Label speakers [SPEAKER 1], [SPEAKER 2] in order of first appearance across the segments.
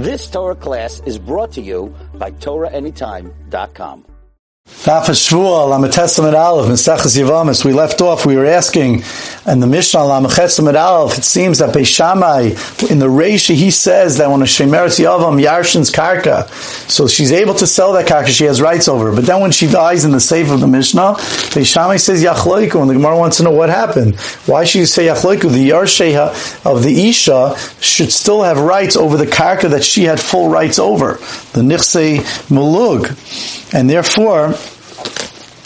[SPEAKER 1] This Torah class is brought to you by TorahAnytime.com.
[SPEAKER 2] Daf Shvuah, Lamed Testament Aleph, Mesechus Yevamis. We left off, we were asking in the Mishnah, Lamed Testament Aleph, it seems that Beishamai, in the Reishi, he says that when a Shemeres Yavam Yarshin's Karka, so she's able to sell that Karka, she has rights over. But then when she dies in the safe of the Mishnah, Beishamai says Yachloiku, and the Gemara wants to know what happened. Why should you say Yachloiku? The Yarsheha of the Isha should still have rights over the Karka that she had full rights over, the Nichse Mulug. And therefore,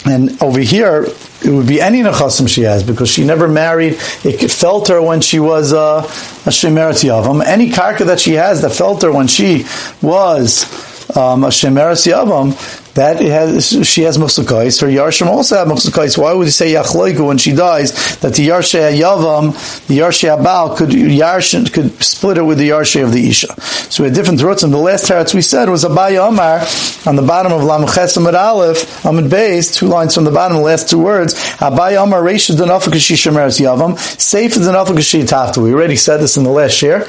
[SPEAKER 2] and over here, it would be any nechasim she has because she never married. It felt her when she was uh, a shemeret yavam. Any karka that she has that felt her when she was um, a shemeret yavam, that has, she has musukais. Her yarshim also have musukais. Why would you say yachloiku when she dies that the yarshe yavam, the yarshe abal could yarshin could split it with the yarshe of the isha? So we had different rutzim. The last teretz we said was Abaya Omar on the bottom of Lamuches Amid Aleph Amid Beis, two lines from the bottom, the last two words. Abaya Omar Reisha Denafakashi Shemeres Yavam, Seif Denafakashi Tafta. We already said this in the last year.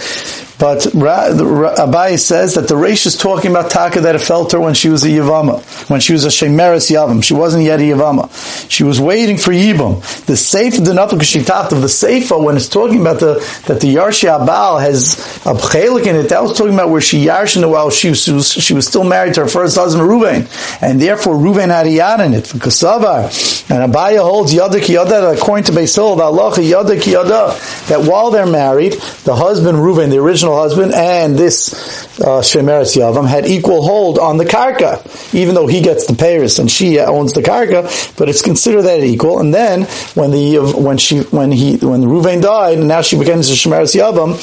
[SPEAKER 2] But Abai says that the Reish is talking about Taka that it felt her when she was a Yavama, when she was a Shemeres Yavam. She wasn't yet a Yavama. She was waiting for Yibam. The Seif Denafakashi of the Seifa, when it's talking about the that the Yarshi Abal has a Pchelik in it, that was talking about where she Yarshin while she was, she was still married to her first husband Ruvain. And therefore Ruvain had a Yad in it, for Kasavar. And Abaya holds Yadak Yada, according to Beisil, Allah Yadak Yada, that while they're married, the husband Ruvain, the original husband, and this uh, Yavam had equal hold on the karka, even though he gets the Paris and she owns the karka, but it's considered that equal. And then when the when she when he when Ruvain died, and now she becomes a Shemeres Yavam,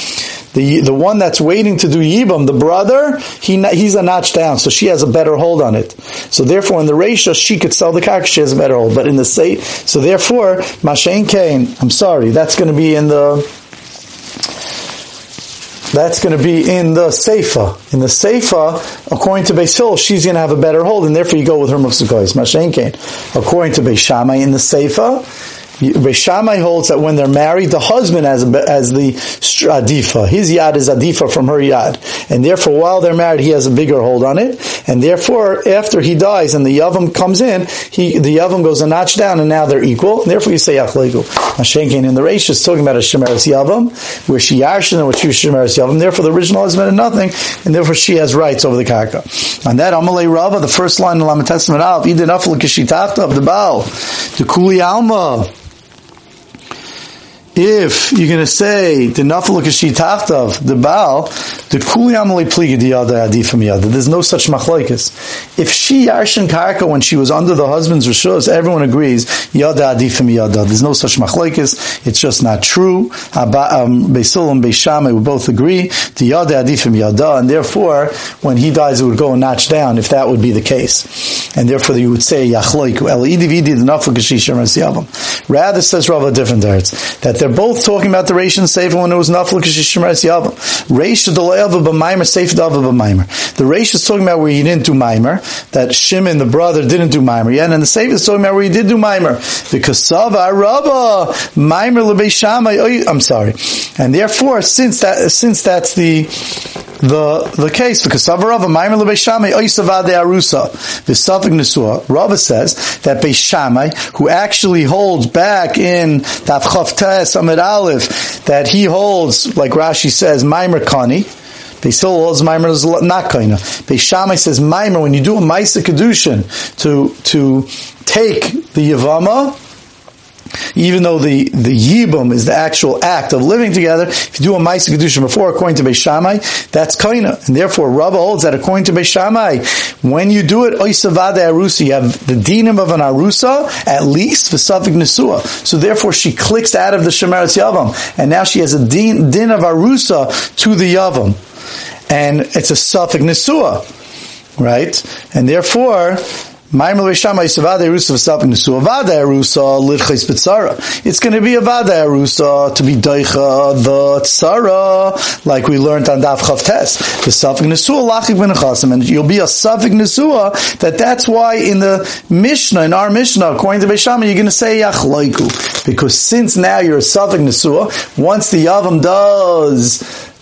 [SPEAKER 2] the the one that's waiting to do Yibam, the brother, he he's a notch down, so she has a better hold on it. So therefore, in the ratio, she could sell the karka, she has a better hold. But in the say, so therefore, Mashain Kane, I'm sorry, that's going to be in the that's going to be in the Seifa. In the Seifa, according to Beis she's going to have a better hold, and therefore you go with her Mufsukais, Mashenkein. According to Beis Shammai, in the Seifa, Beishamai holds that when they're married, the husband has, as the adifa. His yad is adifa from her yad. And therefore, while they're married, he has a bigger hold on it. And therefore, after he dies and the yavam comes in, he, the yavam goes a notch down and now they're equal. And therefore, you say achlegu. Mashenkin in the Reish is talking about a shemeres yavam, where she yarshin and what she shemeres yavam. Therefore, the original husband had nothing, and therefore she has rights over the karka. And that Amalei Rava, the first line in the Lamed Testament, Alf, Idin Afal Kishitachta of the Baal, the Kuli Alma, if you're going to say the nafal the baal, the kuli amali pliga the other adifim yada. There's no such machlokes. If she yarshin karka when she was under the husband's rishus, everyone agrees yada adifim yada. There's no such machlokes. It's just not true. Um, Beisil and would both agree the yada adifim yada, and therefore when he dies, it would go a notch down if that would be the case, and therefore you would say yachloiku el idividi the nafal Rather says Rav a different words that they're both talking about the Reish and when it was Nafal Kishishimres Yavam. Reish Dalayav B'Maimer, Sefer Dava B'Maimer. The Reish is talking about where he didn't do Maimer, that Shimon, the brother, didn't do Maimer yet, and the Sefer is talking about where he did do Maimer. Because Sava Rabba, Maimer L'Beishamai, I'm sorry. And therefore, since that, since that's the, the the case because Rava Maimer LeBeishamai Oisavad Arusa V'Savik Nesua. Rava says that Beishamai, who actually holds back in Tavchav Tes Amid Aleph, that he holds, like Rashi says, Maimer Kani. They still holds Maimer is not kaina. Beishamai says Maimer when you do a Maisa Kedushin to to take the Yavama even though the, the yibum is the actual act of living together, if you do a ma'isa kedusha before, according to Beishamai, that's kaina, and therefore Rabba holds that according to Beishamai, when you do it oisavada arusa, you have the dinim of an arusa at least for suffik nesua. So therefore, she clicks out of the shemaras yavam, and now she has a din, din of arusa to the yavam, and it's a suffik nesua, right? And therefore it's going to be a vada erusa to be daicha the tzara, like we learned on Daf Chav Tes. The safik nesua lachik ben and you'll be a safik nesua. That that's why in the Mishnah, in our Mishnah, according to Beishama, you're going to say yachloiku because since now you're a safik nesua, once the yavam does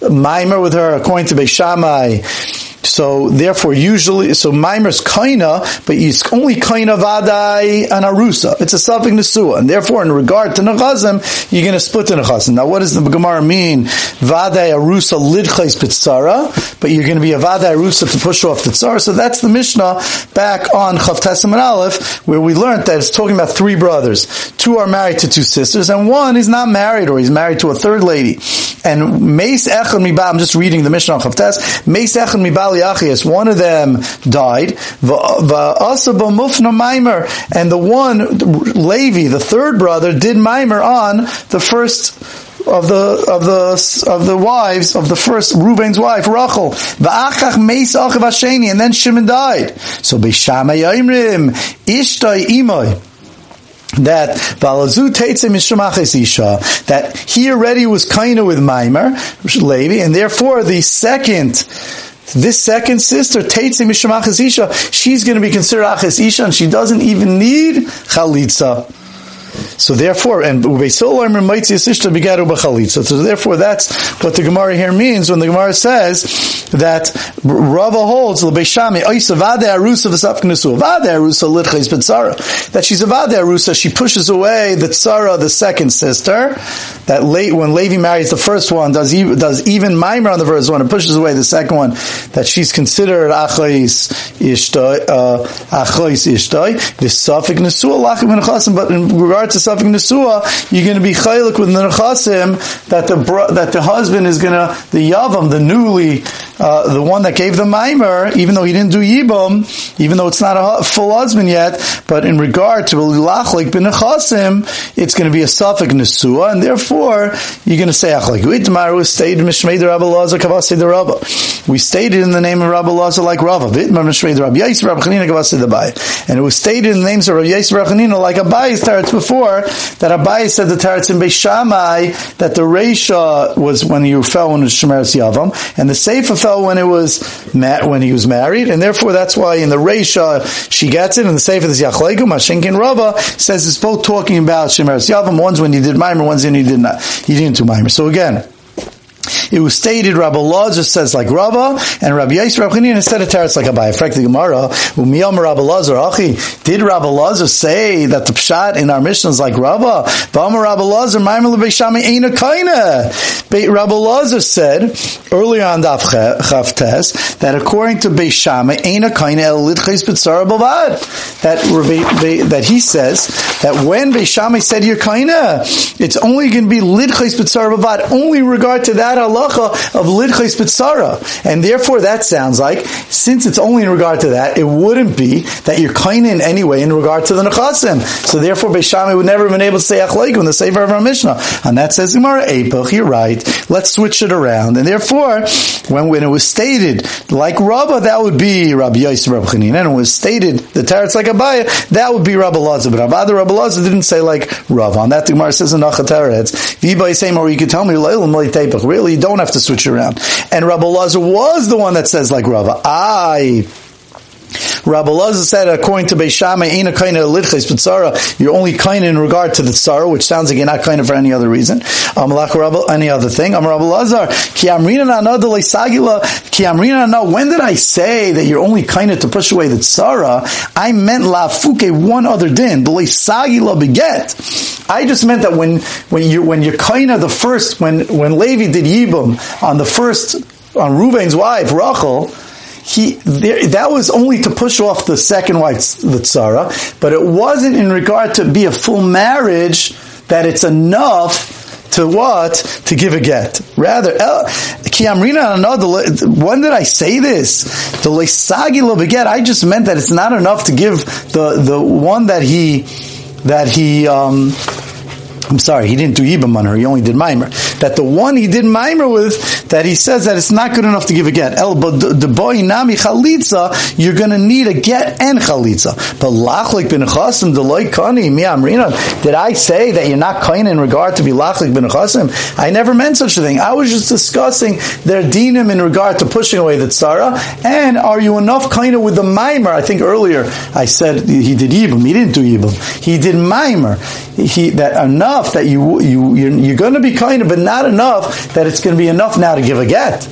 [SPEAKER 2] mimer with her according to Beishamai. So therefore, usually, so mimer's kaina, but it's only kaina vadai and arusa. It's a suffik nesua, and therefore, in regard to nechazim, you're going to split the nechazim. Now, what does the Gemara mean? Vadai arusa lidchais pitzara, but you're going to be a vadai arusa to push off the tzara. So that's the Mishnah back on Chavtesim and Aleph, where we learned that it's talking about three brothers. Two are married to two sisters, and one is not married, or he's married to a third lady. And Meis Echad Miba, I'm just reading the Mishnah on Chavtes, Meis Echad Miba One of them died, and the one, Levi, the third brother, did Maimer on the first of the of the of the wives of the first Reuben's wife Rachel. And then Shimon died. So Bishama Yaimrim Ishtai Imoy that that he already was kind of with Maimer, Levi, and therefore the second this second sister, Teitze Mishamachas Isha, she's going to be considered Achas Isha, and she doesn't even need Chalitza. So therefore, and so therefore, that's what the Gemara here means when the Gemara says that Rava holds that she's a vade arusa. She pushes away the tzara, the second sister. That late when Levi marries the first one, does even, does even on the first one and pushes away the second one. That she's considered achais ishtoi, uh, achais ishtoi. The suffik nesua but in regard to suffik nesua, you're going to be chaylik with the nechasim that the that the husband is going to the yavam, the newly uh, the one that gave the mimer, even though he didn't do yibum, even though it's not a full husband yet, but in regard to lachlik bin nechasim, it's going to be a suffik nesua, and therefore you're going to say achlik. We stated mishmei Rabbi Lazar kavasi the Rabba. We stated in the name of Rabbi Lazar like Rava. Vitmar mishmei Rabbi Yisrael Rabbi Chanina kavasi the and it was stated in the names of Rabbi Yisrael Rabbi Chanina like Abayis teretz before that Abai said the teretz in Beishamai that the Reisha was when you fell it was Shemeres Yavam, and the Sefer fell when it was when he was married, and therefore that's why in the Reisha she gets it, and the Sefer is Yachlegu, Mashinkin Rava says it's both talking about Shemeres Yavam. One's when he did Maimer, one's when he did not. He didn't do Maimer. So again. It was stated Rabbi Lazar says like Rabba, and Rabbi Yisrael Rabbi Chanina said teretz like Abai. Frek the Gemara, Umiyam Rabbi Lazar, Achi, did Rabbi Lazar say that the pshat in our mission is like Rabba? V'amar Rabbi Lazar, Maimel Beishami ain't a kaina. Rabbi Lazar said earlier on Daf Chavtes that according to Beishami ain't a kaina lidchais bavad. That that he says that when Beishami said you're kaina, it's only going to be lidchais bavad, only regard to that halacha of lidchais b'tzara. And therefore that sounds like, since it's only in regard to that, it wouldn't be that you're kind in any way in regard to the nechasim. So therefore Beishami would never have been able to say achleik in the Sefer of our Mishnah. And that says Gemara Epoch, you're right. Let's switch it around. And therefore, when, when it was stated like Rabba, that would be Rabbi Yosef Rabbi Chanin. And it was stated the Teretz like Abaya, that would be Rabbi Lazar. But Rabbi, the Rabbi Lazar didn't say like Rav. On that the Gemara says in Achat Teretz, V'ibay same, or you could tell me, really, don't have to switch around. And Rabbi Lazar was the one that says like Rava. I Rabbi Lazar said, according to Beishama, ain't a kind of lidches b'tzara. You're only kind in regard to the tzara, which sounds like you're not kind for any other reason. Um, any other thing. Um, Rabbi Lazar, ki amrina na sagila, ki amrina na. When did I say that you're only kind to push away the tzara? I meant la fuke one other din, the sagila beget. I just meant that when when you when you're kind of the first when when Levi did yibum on the first on Reuben's wife Rachel he there, that was only to push off the second wife, the tzara, but it wasn't in regard to be a full marriage that it's enough to what? To give a get. Rather, Kiamrina another. When did I say this? The leisagi lo beget. I just meant that it's not enough to give the the one that he that he um, I'm sorry, he didn't do Ibam on her, he only did Maimer. That the one he did Maimer with, that he says that it's not good enough to give a get. El, the boy nami chalitza, you're gonna need a get and chalitza. But lachlik bin chasim, deloy kani, mi amrina, did I say that you're not kind in regard to be lachlik bin chasim? I never meant such a thing. I was just discussing their dinim in regard to pushing away the tzara, and are you enough kind with the Maimer? I think earlier I said he did Yibam, he didn't do Yibam. He did Maimer. He, that enough enough that you, you, you're, you're going to be kind but not enough that it's going to be enough now to to give a get.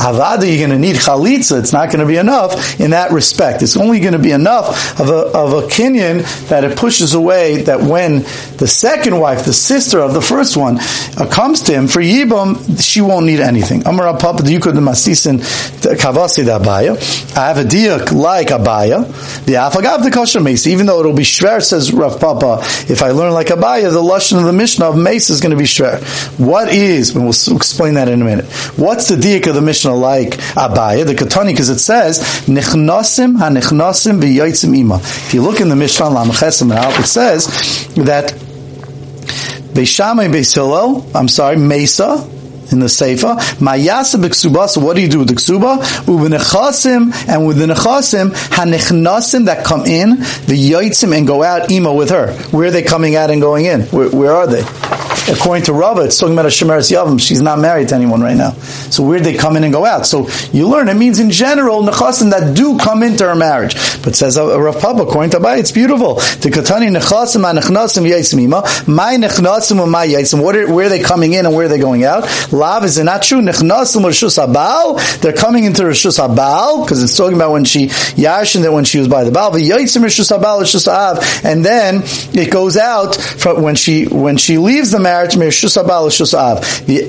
[SPEAKER 2] Avada, you're going to need chalitza. It's not going to be enough in that respect. It's only going to be enough of a, of a kinyan that it pushes away that when the second wife, the sister of the first one, uh, comes to him for Yibam, she won't need anything. Amar Papa, you could masisin kavasi abaya. I have a diak like abaya. The afagav the kosher mesa. Even though it'll be shver, says Rav Papa, if I learn like abaya, the lashon of the Mishnah of mesa is going to be shver. What is, and we'll explain that in a minute. What's the diak of the Mishnah? Mishnah like Abaya, the Katani, because it says, Nichnosim ha-nichnosim v'yoitzim ima. If you look in the Mishnah, Lamchesim, it says that Beishamai Beis I'm sorry, Mesa, in the Sefer. Mayasa b'ksuba. So what do you do with the ksuba? U'v'nechasim and with the nechasim hanichnasim that come in the yoitzim and go out ima with her. Where are they coming out and going in? Where, where are they? According to Rava, it's talking about a Shemeres Yavam. She's not married to anyone right now. So where they come in and go out? So you learn it means in general nechasim that do come into her marriage. But says Rav Papa, according to Abai, it's beautiful. The katani nechasim anechnasim yaitzim ima. My nechasim and my yaitzim. Where are they coming in and where are they going out? Lav is not true? Nechnasim Rishus Abal. They're coming into Rishus Abal because it's talking about when she Yashin that when she was by the Baal. V'yotzim Rishus Abal Rishus Av, and then it goes out when she when she leaves the marriage Av.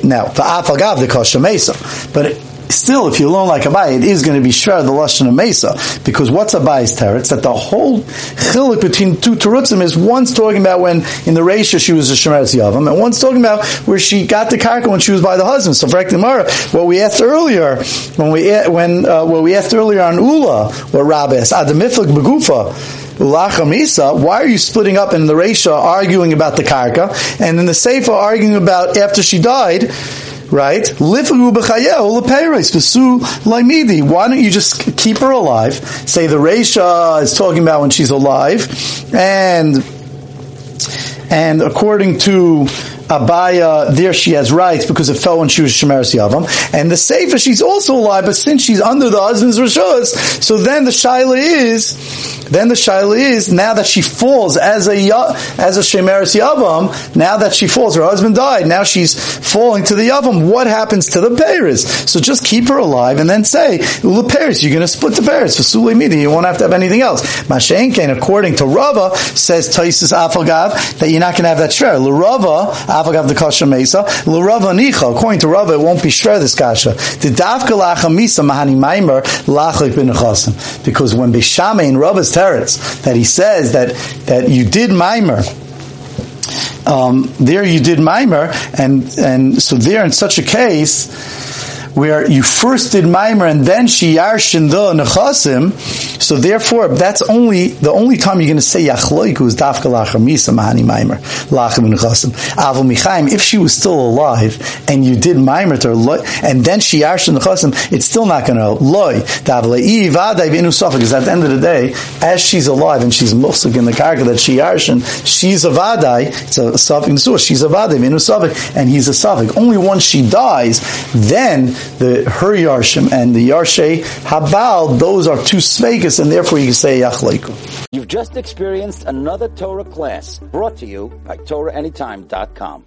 [SPEAKER 2] Now Va'af Agav the Kosher Mesa, but. Still, if you learn like Abai, it is going to be shver the lashon of Mesa because what's a Abai's teretz? That the whole chilik between two terutzim is one's talking about when in the Reisha she was a shemeretz yavam, and one's talking about where she got the karka when she was by the husband. So, for Mara, what we asked earlier when we when uh, what we asked earlier on Ula, what Rabbi asked, Adamiflik begufa. Why are you splitting up in the Reisha arguing about the karka, and in the Sefer arguing about after she died? right? Why don't you just keep her alive? Say the Reisha is talking about when she's alive, and and according to Abaya, there she has rights because it fell when she was Shemeres Yavam. And the Sefer, she's also alive, but since she's under the husband's Rishos, so then the Shaila is, then the Shaila is, now that she falls as a, as a Shemeres Yavam, now that she falls, her husband died, now she's falling to the Yavam, what happens to the Paris? So just keep her alive and then say, the Paris, you're going to split the Paris. For Suli Midi, you won't have to have anything else. Mashenken, according to Rava, says Taisis Afagav, that you're not going to have that share. Rava, Avagav the Kasha Mesa. L'Rava Nicha, according to Rava, it won't be shver this Kasha. The Davka Lacha Misa Mahani Maimer Lachlik bin Because when Bishame in Rava's Teretz, that he says that, that you did Maimer, um, there you did Maimer, and, and so there in such a case, where you first did Maimer and then she yarshin the nechasim. So therefore, that's only the only time you're going to say yachloiku is dafka lachar misa mahani Maimer lachim nechasim. Avol michaim, if she was still alive and you did Maimer to her and then she yarshin nechasim, it's still not going to loy Because at the end of the day, as she's alive and she's musik in the karka that she yarshin, she's a vaday. It's a suffix She's a vaday v'inu suffolk, and he's a suffix. Only once she dies, then the her Yarshim and the Yarshe Habal, those are two Svegas, and therefore you can say Yachleiku.
[SPEAKER 1] You've just experienced another Torah class brought to you by TorahAnytime.com.